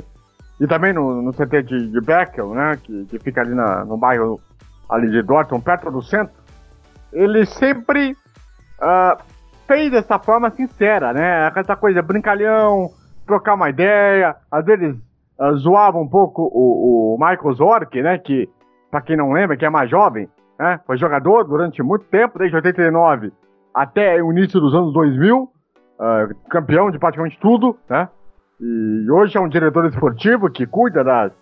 e também no, no CT de, de Beckel, né, que, que fica ali na, no bairro ali de Dortmund, perto do centro, ele sempre uh, fez dessa forma sincera, né, essa coisa brincalhão, trocar uma ideia, às vezes uh, zoava um pouco o, o Michael Zorc, né, que, para quem não lembra, que é mais jovem, né, foi jogador durante muito tempo, desde 89 até o início dos anos 2000, uh, ah, campeão de praticamente tudo, né, e hoje é um diretor esportivo que cuida das,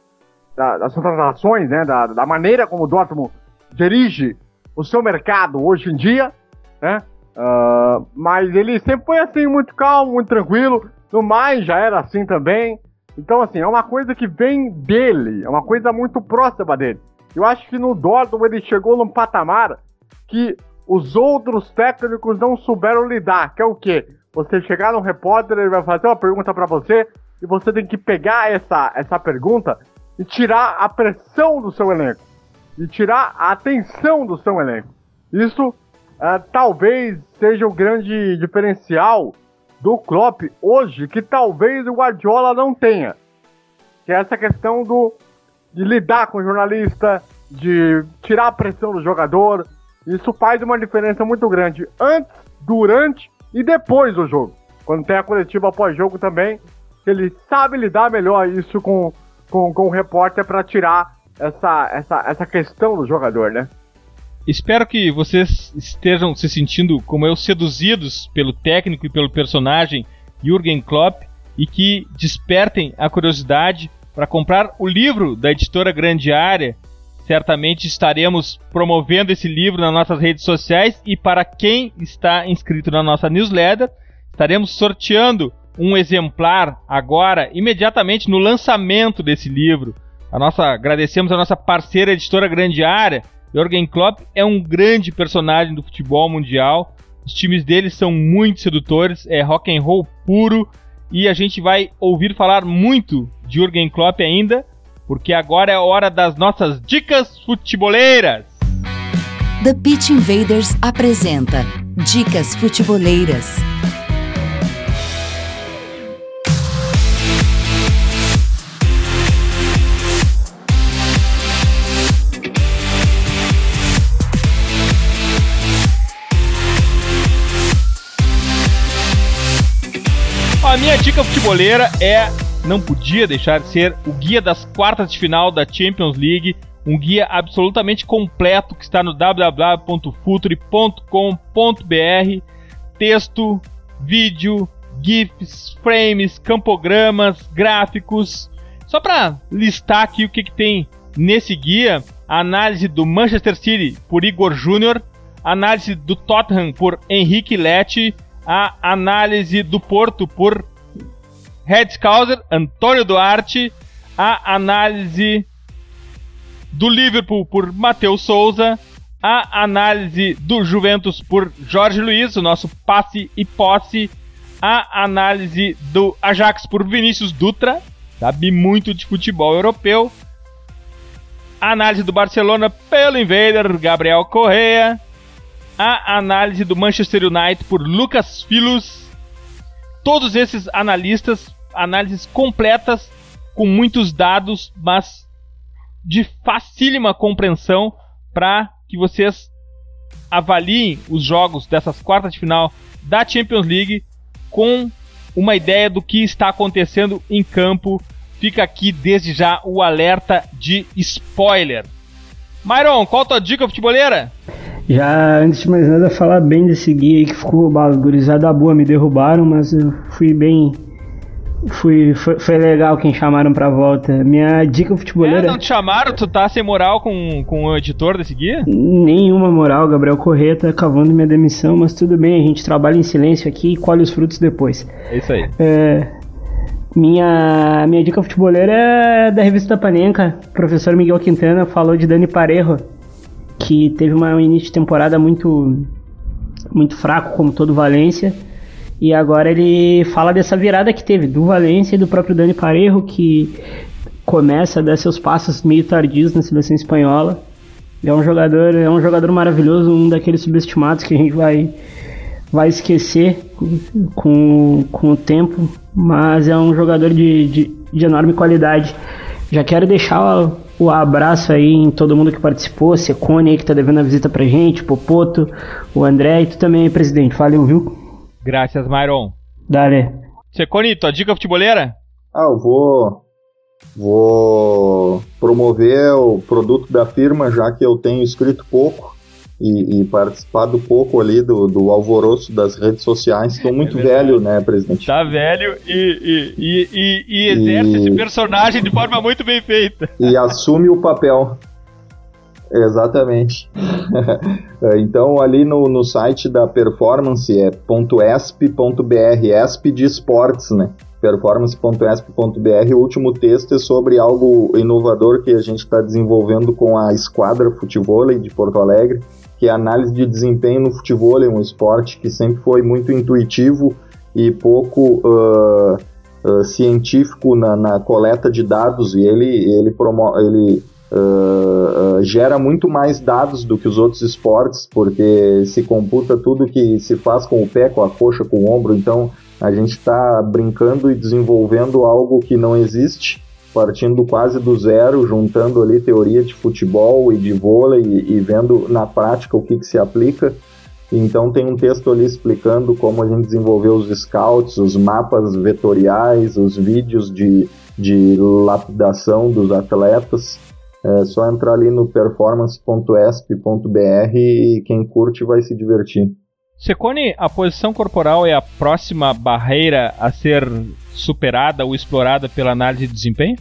das contratações, né, da, da maneira como o Dortmund dirige o seu mercado hoje em dia, né? Uh, mas ele sempre foi assim, muito calmo, muito tranquilo. No mais, já era assim também. Então, assim, é uma coisa que vem dele, é uma coisa muito próxima dele. Eu acho que no Dortmund ele chegou num patamar que os outros técnicos não souberam lidar, que é o quê? Você chegar num repórter, ele vai fazer uma pergunta para você e você tem que pegar essa, essa pergunta e tirar a pressão do seu elenco e tirar a atenção do seu elenco. Isso uh, talvez seja o grande diferencial do Klopp hoje que talvez o Guardiola não tenha, que é essa questão do de lidar com o jornalista, de tirar a pressão do jogador. Isso faz uma diferença muito grande antes, durante e depois do jogo. Quando tem a coletiva pós-jogo também, ele sabe lidar melhor isso com, com, com o repórter para tirar essa, essa, essa questão do jogador, né? Espero que vocês estejam se sentindo como eu, seduzidos pelo técnico e pelo personagem Jürgen Klopp e que despertem a curiosidade para comprar o livro da editora Grande Área Certamente estaremos promovendo esse livro nas nossas redes sociais e para quem está inscrito na nossa newsletter, estaremos sorteando um exemplar agora, imediatamente no lançamento desse livro. A nossa, agradecemos a nossa parceira editora Grande Área. Jürgen Klopp é um grande personagem do futebol mundial. Os times dele são muito sedutores, é rock and roll puro e a gente vai ouvir falar muito de Jürgen Klopp ainda porque agora é a hora das nossas dicas futeboleiras. The Pitch Invaders apresenta Dicas Futeboleiras. A minha dica futeboleira é não podia deixar de ser o guia das quartas de final da Champions League, um guia absolutamente completo que está no www.futre.com.br. Texto, vídeo, GIFs, frames, campogramas, gráficos. Só para listar aqui o que, que tem nesse guia: análise do Manchester City por Igor Júnior, análise do Tottenham por Henrique Lete, a análise do Porto por Red Scouser, Antônio Duarte, a análise do Liverpool por Matheus Souza, a análise do Juventus por Jorge Luiz, o nosso passe e posse, a análise do Ajax por Vinícius Dutra, sabe muito de futebol europeu, a análise do Barcelona pelo Invader Gabriel Correa, a análise do Manchester United por Lucas Filos. Todos esses analistas análises completas, com muitos dados, mas de facílima compreensão para que vocês avaliem os jogos dessas quartas de final da Champions League com uma ideia do que está acontecendo em campo. Fica aqui desde já o alerta de spoiler. Myron, qual a tua dica futeboleira? Já antes de mais nada falar bem desse guia aí que ficou gurizada boa, me derrubaram, mas eu fui bem Fui, foi, foi legal quem chamaram pra volta. Minha dica futebolera. É, não te chamaram? Tu tá sem moral com, com o editor desse guia? Nenhuma moral, Gabriel Corrêa tá cavando minha demissão, mas tudo bem, a gente trabalha em silêncio aqui e colhe os frutos depois. É isso aí. É, minha, minha dica futebolera é da revista Panenka. O professor Miguel Quintana falou de Dani Parejo, que teve uma, um início de temporada muito, muito fraco, como todo Valência e agora ele fala dessa virada que teve do Valência e do próprio Dani Parejo, que começa a dar seus passos meio tardios na seleção espanhola. É um jogador, é um jogador maravilhoso, um daqueles subestimados que a gente vai vai esquecer com, com o tempo, mas é um jogador de, de, de enorme qualidade. Já quero deixar o, abraço aí em todo mundo que participou, Secone aí que tá devendo a visita pra gente, Popoto, o André e tu também, presidente. Valeu, viu? Graças, Myron. Dale. Seconi, tua dica futebolera? Ah, eu vou. Vou promover o produto da firma, já que eu tenho escrito pouco e, e participado pouco ali do, do alvoroço das redes sociais. Estou muito é velho, né, presidente? Tá velho e, e, e, e exerce esse personagem de forma muito bem feita. E assume o papel. Exatamente. então, ali no, no site da Performance é .esp.br, ESP de esportes, né? performance.esp.br. O último texto é sobre algo inovador que a gente está desenvolvendo com a Esquadra Futebol de Porto Alegre, que é a análise de desempenho no futebol, um esporte que sempre foi muito intuitivo e pouco uh, uh, científico na, na, coleta de dados, e ele, ele, promo ele uh, gera muito mais dados do que os outros esportes, porque se computa tudo que se faz com o pé, com a coxa, com o ombro, então a gente está brincando e desenvolvendo algo que não existe, partindo quase do zero, juntando ali teoria de futebol e de vôlei e, e vendo na prática o que, que se aplica. Então tem um texto ali explicando como a gente desenvolveu os scouts, os mapas vetoriais, os vídeos de, de lapidação dos atletas. É só entrar ali no performance.esp.br e quem curte vai se divertir. Secone, a posição corporal é a próxima barreira a ser superada ou explorada pela análise de desempenho?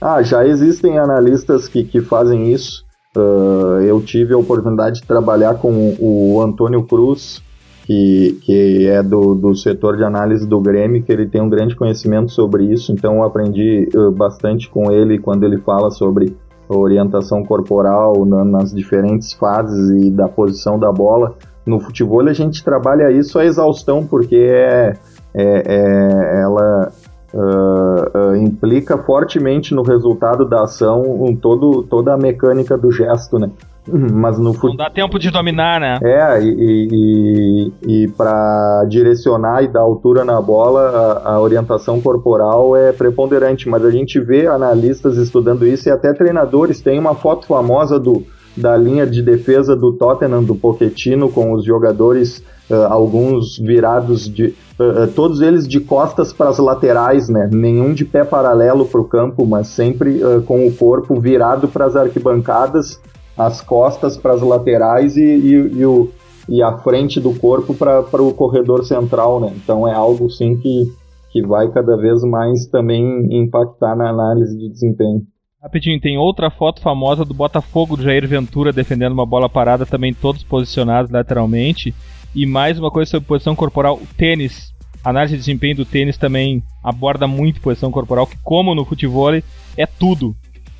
Ah, já existem analistas que, que fazem isso. Uh, eu tive a oportunidade de trabalhar com o Antônio Cruz, que, que é do, do setor de análise do Grêmio, que ele tem um grande conhecimento sobre isso, então eu aprendi uh, bastante com ele quando ele fala sobre orientação corporal na, nas diferentes fases e da posição da bola. No futebol a gente trabalha isso a exaustão, porque é, é, é ela uh, uh, implica fortemente no resultado da ação um, todo, toda a mecânica do gesto, né? Mas no fut... Não dá tempo de dominar, né? É, e, e, e para direcionar e dar altura na bola, a, a, orientação corporal é preponderante. Mas a gente vê analistas estudando isso e até treinadores. Tem uma foto famosa do, da linha de defesa do Tottenham, do Pochettino, com os jogadores, uh, alguns virados de. Uh, todos eles de costas para as laterais, né? Nenhum de pé paralelo para o campo, mas sempre com o corpo virado para as arquibancadas, as costas para as laterais e, e, e, o, e a frente do corpo para o corredor central, né? Então é algo sim que, que vai cada vez mais também impactar na análise de desempenho. Rapidinho, tem outra foto famosa do Botafogo do Jair Ventura defendendo uma bola parada, também todos posicionados lateralmente. E mais uma coisa sobre posição corporal, o tênis. A análise de desempenho do tênis também aborda muito posição corporal, que como no futebol é tudo.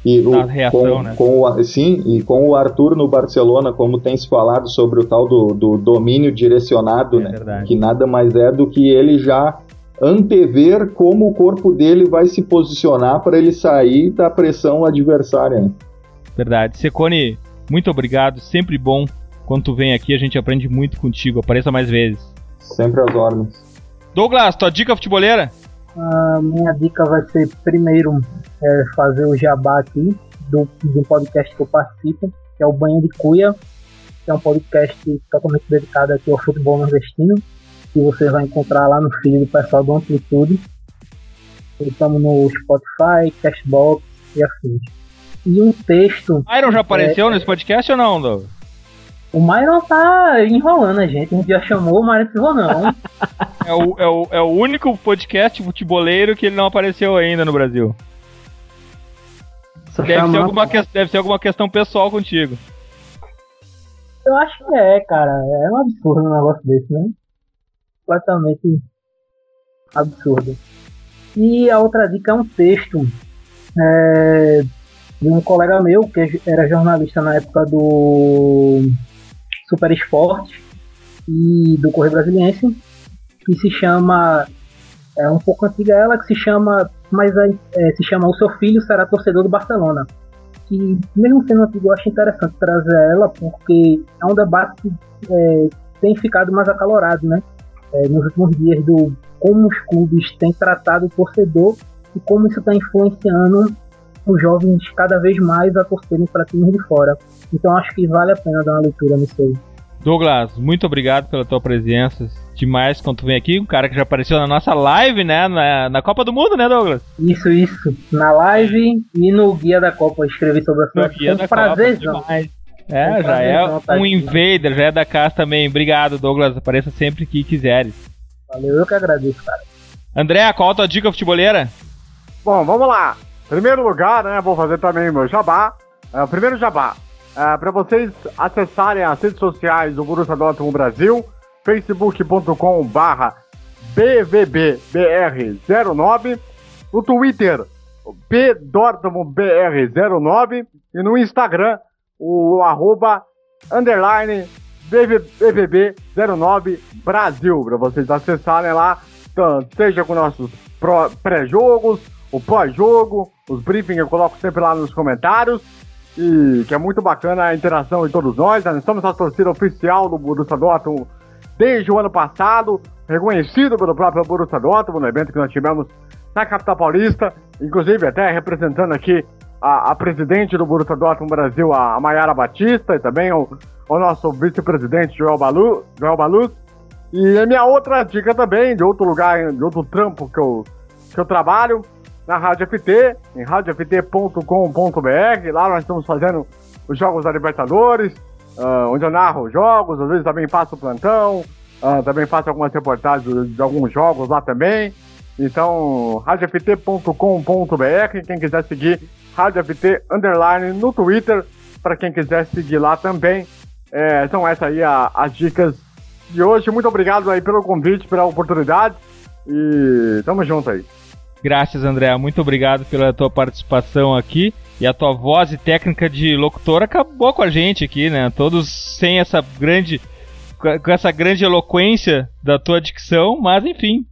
E o, reação, com, né? com o, sim, e com o Arthur no Barcelona, como tem se falado sobre o tal do, do domínio direcionado, é né? Verdade. Que nada mais é do que ele já antever como o corpo dele vai se posicionar para ele sair da pressão adversária. Verdade. Secone, muito obrigado. Sempre bom quando tu vem aqui, a gente aprende muito contigo. Apareça mais vezes. Sempre às ordens. Douglas, tua dica futeboleira? A minha dica vai ser primeiro é, fazer o jabá aqui do, do podcast que eu participo, que é o Banho de Cuia, que é um podcast totalmente dedicado aqui ao futebol nordestino que você vai encontrar lá no feed do pessoal do Amplitude. Estamos no Spotify, Cashbox e afins. E um texto. Myron já apareceu é, nesse podcast ou não, Douglas? O Myron tá enrolando a gente. Um dia chamou, o Myron falou não. é, o, é, o, é o único podcast futeboleiro que ele não apareceu ainda no Brasil. Deve ser, alguma que, deve ser alguma questão pessoal contigo. Eu acho que é, cara. É um absurdo um negócio desse, né? Completamente absurdo. E a outra dica é um texto é, de um colega meu, que era jornalista na época do Super Esporte e do Correio Brasiliense, que se chama, é um pouco antiga ela, que se chama, mas é, se chama O Seu Filho Será Torcedor do Barcelona. Que, mesmo sendo antigo, eu acho interessante trazer ela, porque é um debate que é, tem ficado mais acalorado, né? É, nos últimos dias do como os clubes têm tratado o torcedor e como isso está influenciando os jovens cada vez mais a torcerem para times de fora. Então acho que vale a pena dar uma leitura nisso aí. Douglas, muito obrigado pela tua presença. Demais quando tu vem aqui, um cara que já apareceu na nossa live, né? Na, na Copa do Mundo, né, Douglas? Isso, isso. Na live e no Guia da Copa eu escrevi sobre a sua. Guia da prazer, Copa, demais. É, já é um invader, já é da casa também. Obrigado, Douglas. Apareça sempre que quiseres. Valeu, eu que agradeço, cara. André, qual a tua dica futeboleira? Bom, vamos lá. Primeiro lugar, né, vou fazer também o meu jabá. Uh, primeiro jabá, uh, para vocês acessarem as redes sociais do Borussia Dortmund Brasil, facebook.com barra bvbbr09, no Twitter, bdortmundbr09 e no Instagram, o arroba underline BVB09 Brasil, para vocês acessarem lá, seja com nossos pré-jogos, o pós-jogo, os briefings eu coloco sempre lá nos comentários, e que é muito bacana a interação de todos nós, nós estamos a torcida oficial do Borussia Dortmund desde o ano passado, reconhecido pelo próprio Borussia Dortmund, no evento que nós tivemos na capital paulista, inclusive até representando aqui a, a presidente do Borussia Dortmund Brasil, a, Mayara Batista, e também o, o nosso vice-presidente Joel, Balu, Joel Baluz. E a minha outra dica também, de outro lugar, de outro trampo que eu, que eu trabalho, na Rádio FT, em radioft.com.br. Lá nós estamos fazendo os Jogos da Libertadores, uh, onde eu narro jogos, às vezes também faço plantão, uh, também faço algumas reportagens de, de alguns jogos lá também. Então, radioft.com.br, quem quiser seguir Rádio FT Underline no Twitter, para quem quiser seguir lá também. É, são essas aí a, as dicas de hoje. Muito obrigado aí pelo convite, pela oportunidade e tamo junto aí. Graças, André. Muito obrigado pela tua participação aqui. E a tua voz e técnica de locutor acabou com a gente aqui, né? Todos sem essa grande com essa grande eloquência da tua dicção, mas enfim,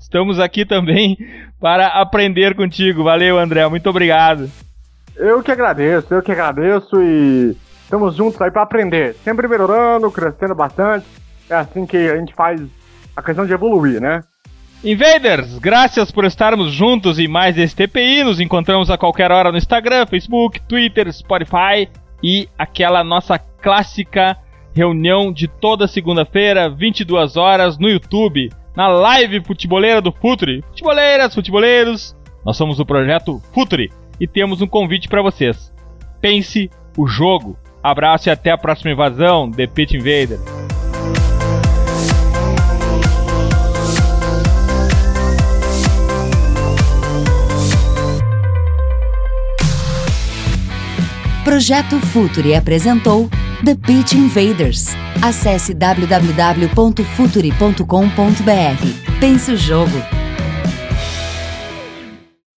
estamos aqui também para aprender contigo. Valeu, André. Muito obrigado. Eu que agradeço, eu que agradeço e estamos juntos aí para aprender. Sempre melhorando, crescendo bastante. É assim que a gente faz a questão de evoluir, né? Invaders, graças por estarmos juntos em mais esse TPI. Nos encontramos a qualquer hora no Instagram, Facebook, Twitter, Spotify. e aquela nossa clássica reunião de toda segunda-feira, 22 horas, no YouTube, na live futeboleira do Futuri. Futeboleiras, futeboleiros, nós somos o projeto Futuri e temos um convite para vocês. Pense o jogo. Abraço e até a próxima invasão, The Pit Invader. Projeto Futuri apresentou The Pitch Invaders. Acesse www.futuri.com.br. Pense o jogo.